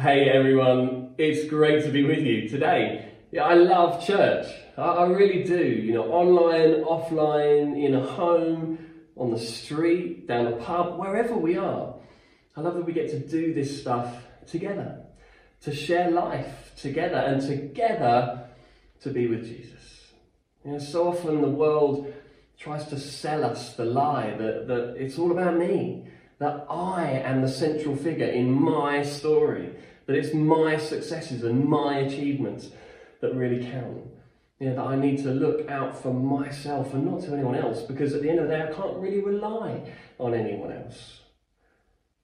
Hey everyone, it's great to be with you today. Yeah, I love church. I, I really do. You know, online, offline, in a home, on the street, down a pub, wherever we are. I love that we get to do this stuff together, to share life together, and together to be with Jesus. You know, so often the world tries to sell us the lie that, that it's all about me, that I am the central figure in my story, that it's my successes and my achievements that really count. You know, that I need to look out for myself and not to anyone else because at the end of the day, I can't really rely on anyone else.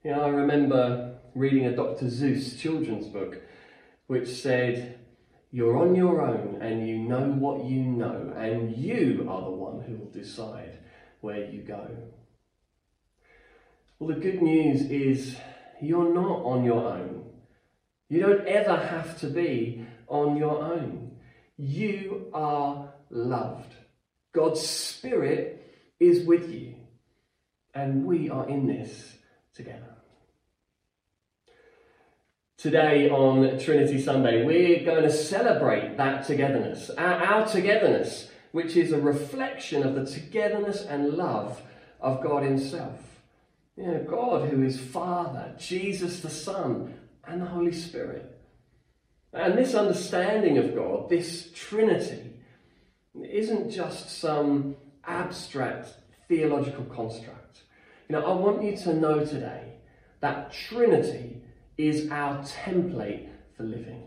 You know, I remember reading a Dr. Seuss children's book which said, You're on your own and you know what you know, and you are the one who will decide where you go. Well, the good news is you're not on your own. You don't ever have to be on your own. You are loved. God's Spirit is with you, and we are in this together. Today on Trinity Sunday, we're going to celebrate that togetherness, our, our, togetherness, which is a reflection of the togetherness and love of God Himself. You know, God who is Father, Jesus the Son, and the Holy Spirit. And this understanding of God, this Trinity, isn't just some abstract theological construct. You know, I want you to know today that Trinity is our template for living.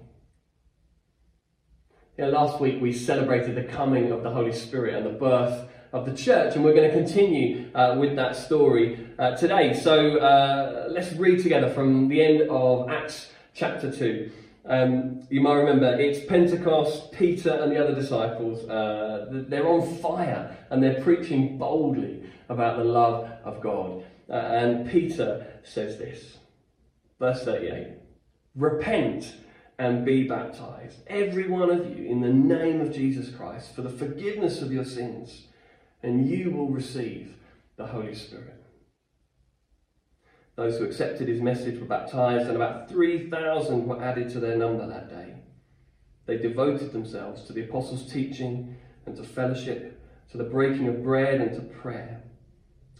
You know, last week we celebrated the coming of the Holy Spirit and the birth of the church, and we're going to continue uh, with that story uh, today. So uh, let's read together from the end of Acts chapter 2. Um, you might remember it's Pentecost, Peter and the other disciples, uh, they're on fire and they're preaching boldly about the love of God. Uh, and Peter says this, verse 38 Repent and be baptized, every one of you, in the name of Jesus Christ, for the forgiveness of your sins, and you will receive the Holy Spirit. Those who accepted his message were baptized, and about 3,000 were added to their number that day. They devoted themselves to the apostles' teaching and to fellowship, to the breaking of bread and to prayer.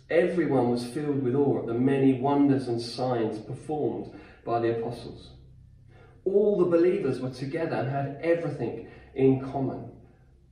Everyone was filled with awe at the many wonders and signs performed by the apostles. All the believers were together and had everything in common.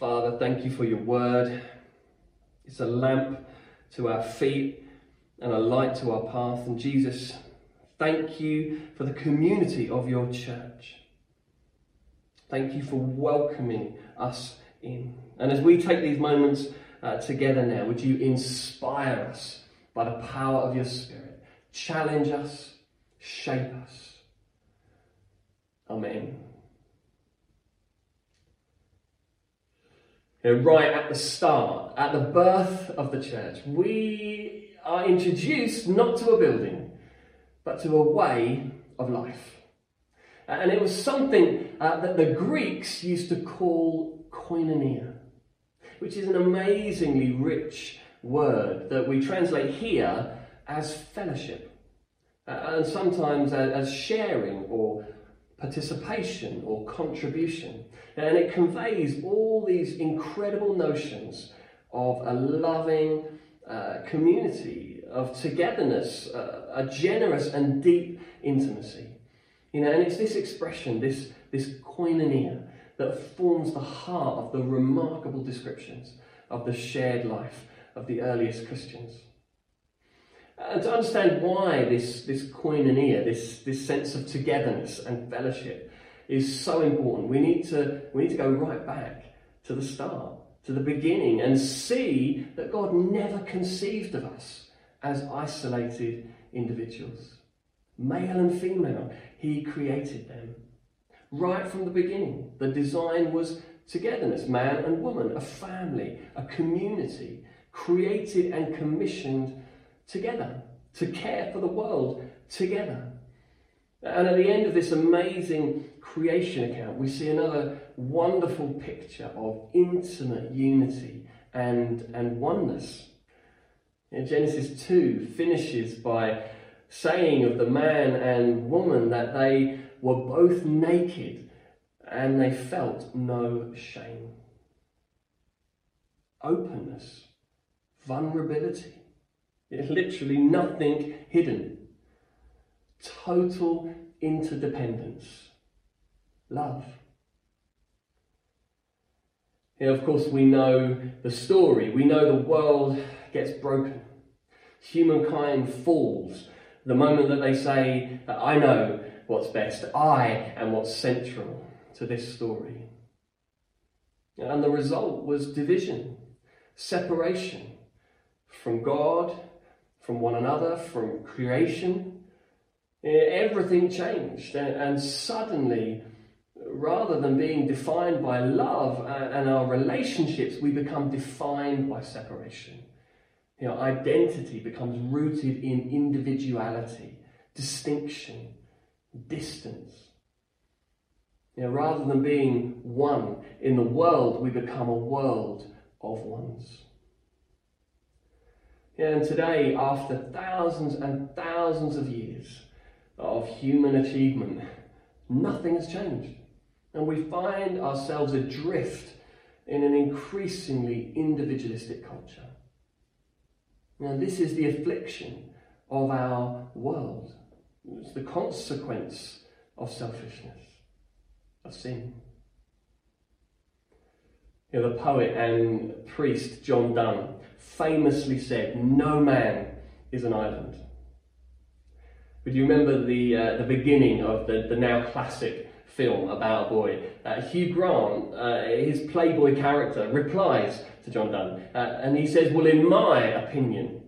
Father, thank you for your word. It's a lamp to our feet and a light to our path. And Jesus, thank you for the community of your church. Thank you for welcoming us in. And as we take these moments uh, together now, would you inspire us by the power of your Spirit? Challenge us, shape us. Amen. You know, right at the start, at the birth of the church, we are introduced not to a building, but to a way of life. And it was something uh, that the Greeks used to call koinonia, which is an amazingly rich word that we translate here as fellowship, uh, and sometimes as sharing or participation or contribution. And it conveys all these incredible notions of a loving uh, community, of togetherness, uh, a generous and deep intimacy. You know, and it's this expression, this, this koinonia, that forms the heart of the remarkable descriptions of the shared life of the earliest Christians. And to understand why this, this koinonia, this, this sense of togetherness and fellowship, is so important, we need, to, we need to go right back to the start, to the beginning, and see that God never conceived of us as isolated individuals. Male and female, he created them. Right from the beginning, the design was togetherness, man and woman, a family, a community, created and commissioned together to care for the world together. And at the end of this amazing creation account, we see another wonderful picture of intimate unity and, and oneness. In Genesis 2 finishes by saying of the man and woman that they were both naked and they felt no shame. Openness, vulnerability, literally nothing hidden. Total interdependence, love. You of course, we know the story. We know the world gets broken. Humankind falls the moment that they say, I know what's best, I am what's central to this story. And the result was division, separation from God, from one another, from creation. Everything changed, and suddenly, rather than being defined by love uh, and our relationships, we become defined by separation. You know, identity becomes rooted in individuality, distinction, distance. You know, rather than being one in the world, we become a world of ones. And today, after thousands and thousands of years of human achievement, nothing has changed. And we find ourselves adrift in an increasingly individualistic culture. Now, this is the affliction of our world. It's the consequence of selfishness, of sin. You know, the poet and priest John Donne famously said, No man is an island. But you remember the, uh, the beginning of the, the now classic film about a boy? Uh, Hugh Grant, uh, his playboy character, replies to John Donne, uh, and he says, Well, in my opinion,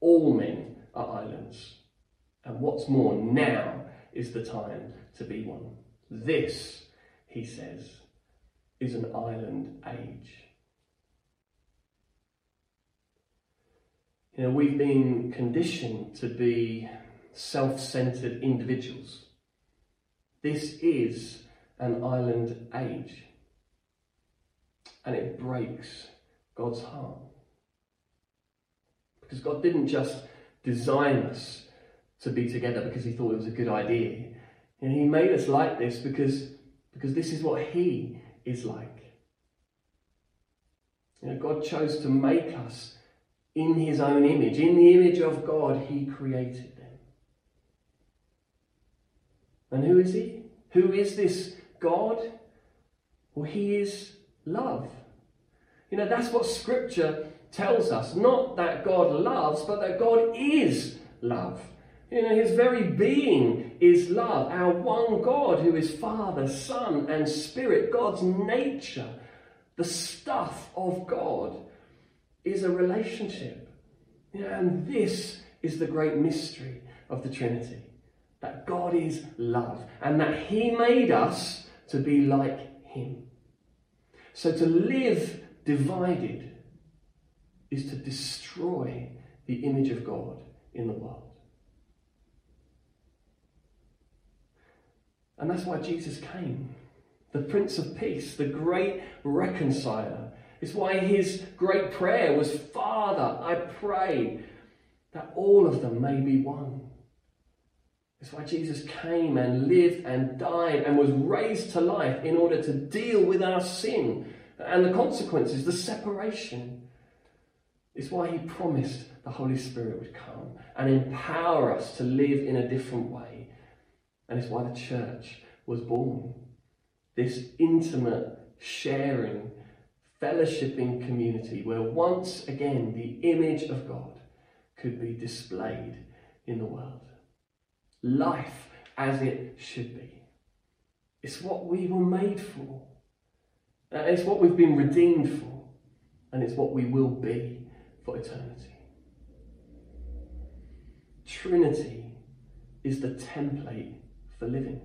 all men are islands. And what's more, now is the time to be one. This, he says, is an island age. You know, we've been conditioned to be self centered individuals. This is an island age. And it breaks God's heart. Because God didn't just design us to be together because he thought it was a good idea. And he made us like this because, because this is what he is like. You know, God chose to make us in his own image. In the image of God, he created them. And who is he? Who is this God? Well, he is love. You know, that's what scripture tells us. Not that God loves, but that God is love. You know, his very being is love. Our one God, who is Father, Son, and Spirit, God's nature, the stuff of God, is a relationship. And this is the great mystery of the Trinity that God is love and that He made us to be like Him. So to live divided is to destroy the image of God in the world. And that's why Jesus came. The Prince of Peace, the great reconciler. It's why his great prayer was Father, I pray that all of them may be one. It's why Jesus came and lived and died and was raised to life in order to deal with our sin and the consequences, the separation. It's why he promised the Holy Spirit would come and empower us to live in a different way. And it's why the church was born. This intimate, sharing, fellowshipping community where once again the image of God could be displayed in the world life as it should be. It's what we were made for. Uh, it's what we've been redeemed for. And it's what we will be for eternity. Trinity is the template for living.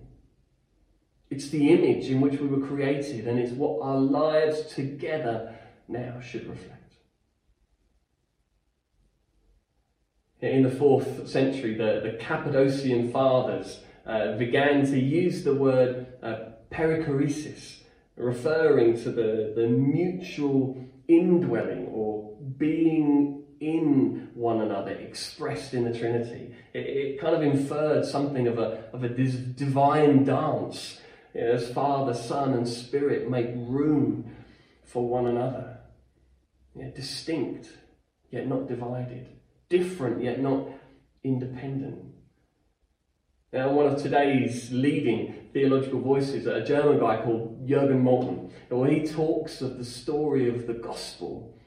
It's the image in which we were created, and it's what our lives together now should reflect. In the fourth century, the, the Cappadocian fathers uh, began to use the word uh, perichoresis, referring to the, the mutual indwelling or being in one another expressed in the Trinity. It, it kind of inferred something of a, of a divine dance as Father, Son, and Spirit make room for one another. Know, distinct, yet not divided. Different, yet not independent. Now, one of today's leading theological voices, a German guy called Jürgen Moltmann, when he talks of the story of the gospel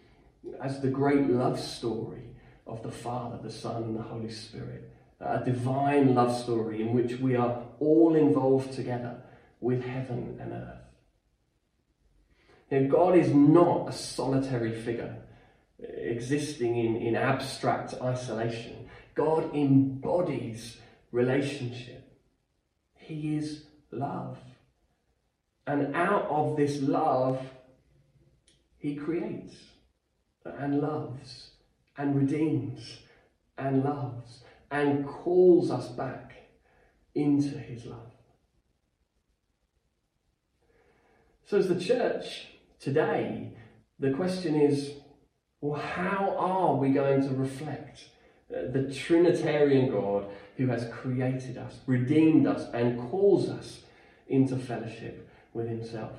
as the great love story of the Father, the Son, and the Holy Spirit. A divine love story in which we are all involved together with heaven and earth. Now, God is not a solitary figure uh, existing in, in abstract isolation. God embodies relationship. He is love. And out of this love, He creates and loves and redeems and loves and calls us back into His love. So, as the church today, the question is well, how are we going to reflect uh, the Trinitarian God who has created us, redeemed us, and calls us into fellowship with Himself?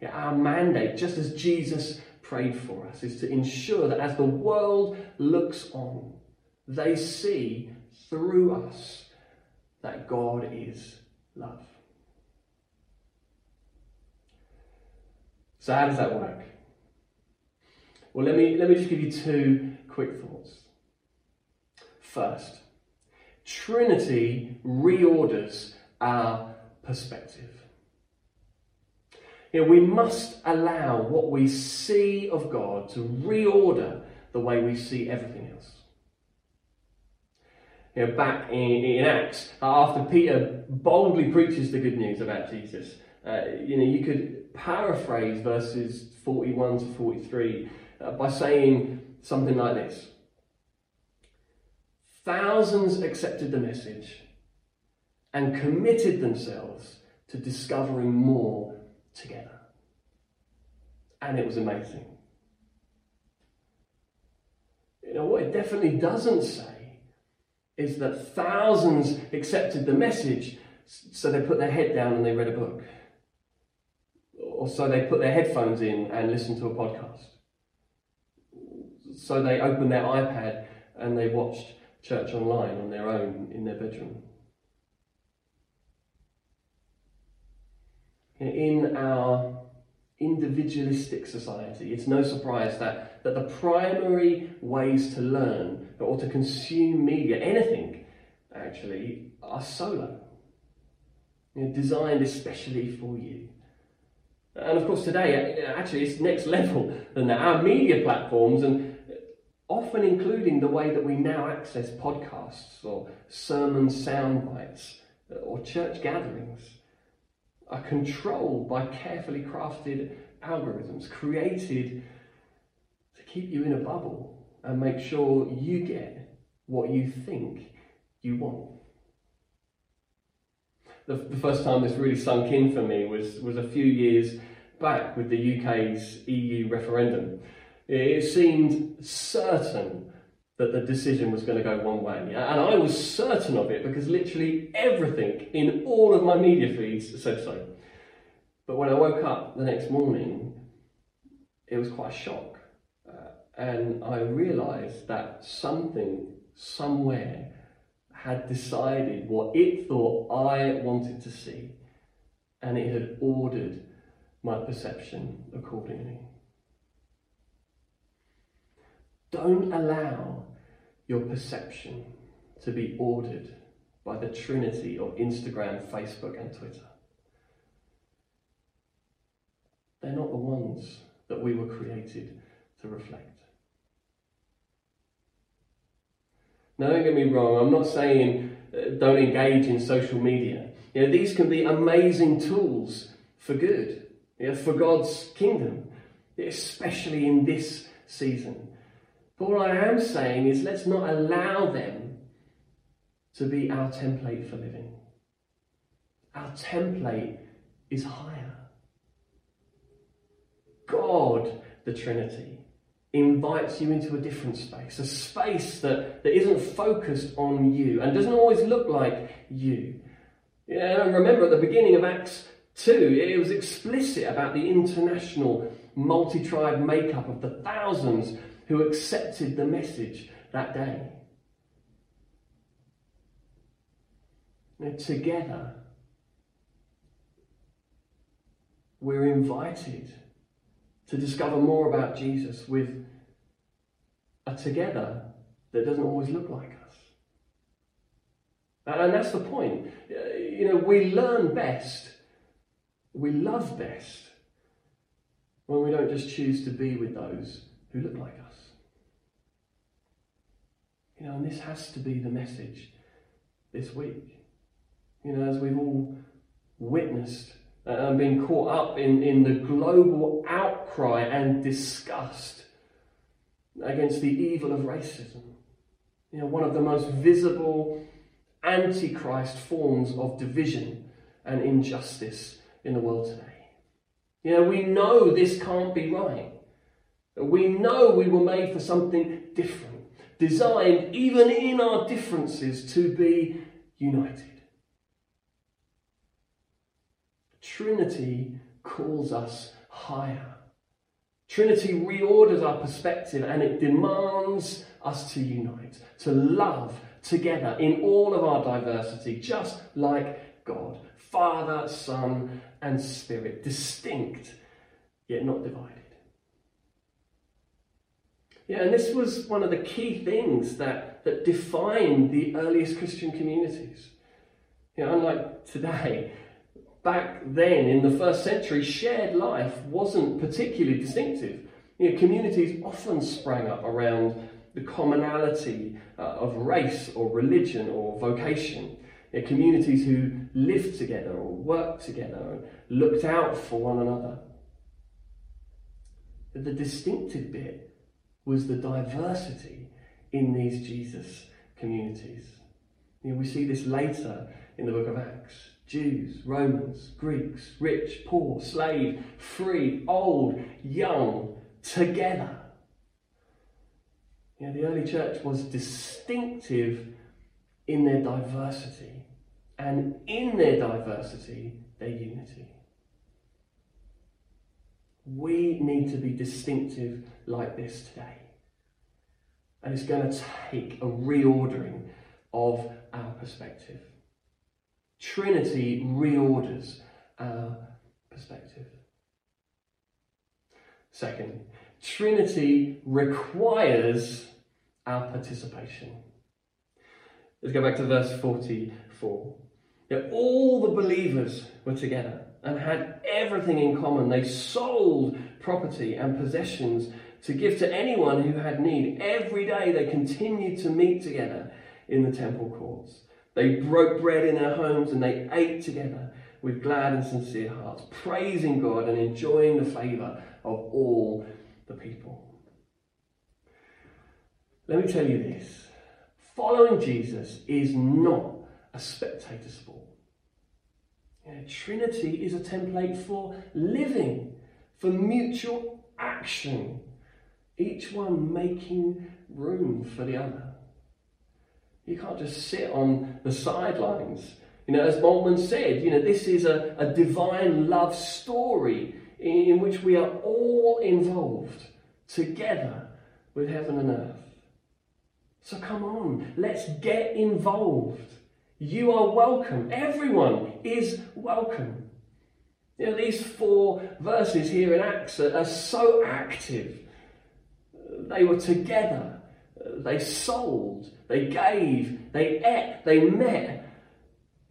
Yeah, our mandate, just as Jesus prayed for us, is to ensure that as the world looks on, they see through us that God is love. So, how does that work? Well, let me, let me just give you two quick thoughts. First, Trinity reorders our perspective. You know, we must allow what we see of God to reorder the way we see everything else. You know, back in, in Acts, after Peter boldly preaches the good news about Jesus, uh, you know, you could paraphrase verses 41 to 43 uh, by saying something like this Thousands accepted the message and committed themselves to discovering more together. And it was amazing. You know, what it definitely doesn't say is that thousands accepted the message, so they put their head down and they read a book or so they put their headphones in and listen to a podcast. So they opened their iPad and they watched church online on their own in their bedroom. In our individualistic society, it's no surprise that, that the primary ways to learn or to consume media, anything actually, are solo. You know, designed especially for you. And of course, today, uh, actually, it's next level than that. Our media platforms, and often including the way that we now access podcasts or sermon sound bites uh, or church gatherings, are controlled by carefully crafted algorithms created to keep you in a bubble and make sure you get what you think you want. The, the first time this really sunk in for me was, was a few years back with the UK's EU referendum. It seemed certain that the decision was going to go one way. And I was certain of it because literally everything in all of my media feeds said so. But when I woke up the next morning, it was quite a shock. Uh, and I realised that something, somewhere, had decided what it thought I wanted to see, and it had ordered my perception accordingly. Don't allow your perception to be ordered by the trinity of Instagram, Facebook, and Twitter. They're not the ones that we were created to reflect. Now, don't get me wrong, I'm not saying uh, don't engage in social media. You know, these can be amazing tools for good, you know, for God's kingdom, especially in this season. But what I am saying is let's not allow them to be our template for living. Our template is higher. God, the Trinity, invites you into a different space, a space that, that isn't focused on you and doesn't always look like you. Yeah, and remember at the beginning of Acts 2, it was explicit about the international multi tribe makeup of the thousands who accepted the message that day. Now, together, we're invited to discover more about Jesus with a together that doesn't always look like us. And that's the point. Uh, you know, we learn best, we love best when we don't just choose to be with those who look like us. You know, and this has to be the message this week. You know, as we've all witnessed and being caught up in, in the global outcry and disgust against the evil of racism. You know, one of the most visible antichrist forms of division and injustice in the world today. You know, we know this can't be right. We know we were made for something different, designed even in our differences to be united. Trinity calls us higher. Trinity reorders our perspective and it demands us to unite, to love together in all of our diversity, just like God Father, Son, and Spirit, distinct yet not divided. Yeah, and this was one of the key things that, that defined the earliest Christian communities. You know, unlike today, back then in the first century, shared life wasn't particularly distinctive. You know, communities often sprang up around the commonality uh, of race or religion or vocation. You know, communities who lived together or worked together and looked out for one another. But the distinctive bit was the diversity in these Jesus communities. You know, we see this later in the book of Acts. Jews, Romans, Greeks, rich, poor, slave, free, old, young, together. You know, the early church was distinctive in their diversity, and in their diversity, their unity. We need to be distinctive like this today. And it's going to take a reordering of our perspective. Trinity reorders our perspective. Second, Trinity requires our participation. Let's go back to verse 44. all the believers were together and had everything in common. They sold property and possessions to give to anyone who had need. Every day they continued to meet together in the temple courts. They broke bread in their homes and they ate together with glad and sincere hearts, praising God and enjoying the favour of all the people. Let me tell you this following Jesus is not a spectator sport. Trinity is a template for living, for mutual action, each one making room for the other. You can't just sit on the sidelines. You know, as Moltmann said, you know, this is a, a divine love story in, in which we are all involved together with heaven and earth. So come on, let's get involved. You are welcome. Everyone is welcome. You know, these four verses here in Acts are, are so active. They were together they sold, they gave, they ate, they met.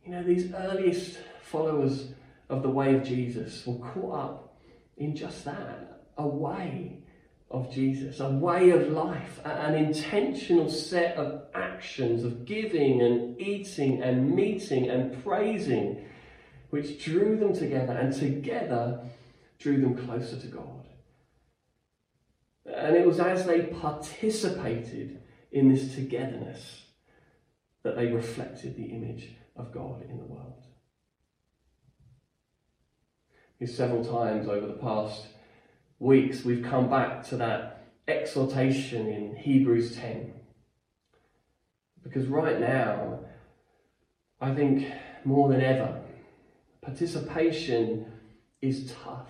You know, these earliest followers of the way of Jesus were caught up in just that a way of Jesus, a way of life, an intentional set of actions of giving and eating and meeting and praising, which drew them together and together drew them closer to God. And it was as they participated in this togetherness that they reflected the image of God in the world. Because Several times over the past weeks, we've come back to that exhortation in Hebrews 10. Because right now, I think more than ever, participation is tough.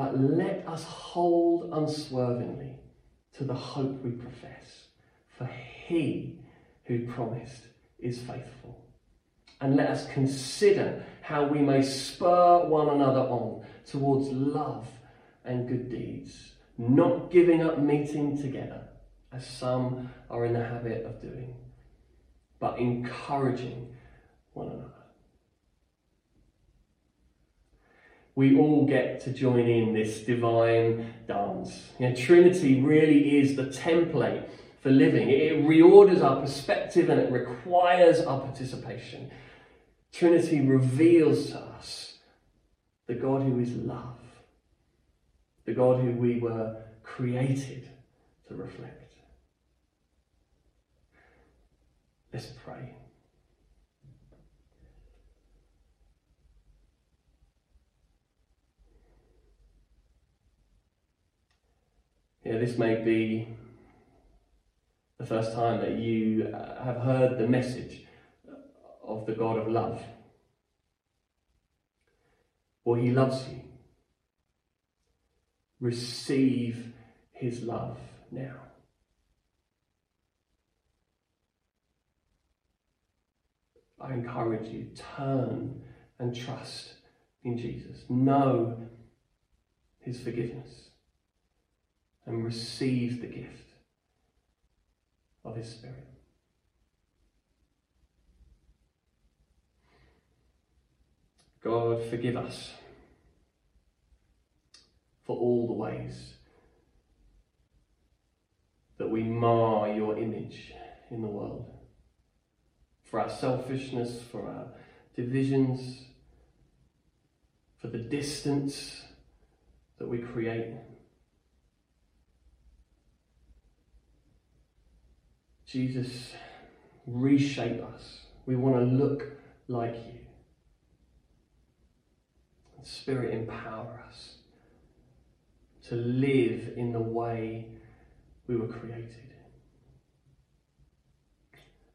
But let us hold unswervingly to the hope we profess, for he who promised is faithful. And let us consider how we may spur one another on towards love and good deeds, not giving up meeting together, as some are in the habit of doing, but encouraging one another. We all get to join in this divine dance. You know, Trinity really is the template for living. It reorders our perspective and it requires our participation. Trinity reveals to us the God who is love, the God who we were created to reflect. Let's pray. Know, this may be the first time that you uh, have heard the message of the God of love. Or He loves you. Receive His love now. I encourage you, turn and trust in Jesus. Know His forgiveness and receive the gift of His Spirit. God, forgive us for all the ways that we mar your image in the world. For our selfishness, for our divisions, for the distance that we create. Jesus, reshape us. We want to look like you. Spirit, empower us to live in the way we were created.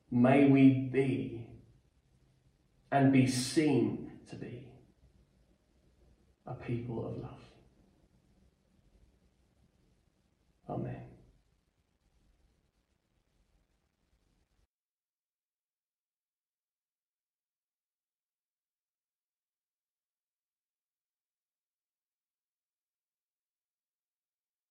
May we be and be seen to be a people of love. Amen.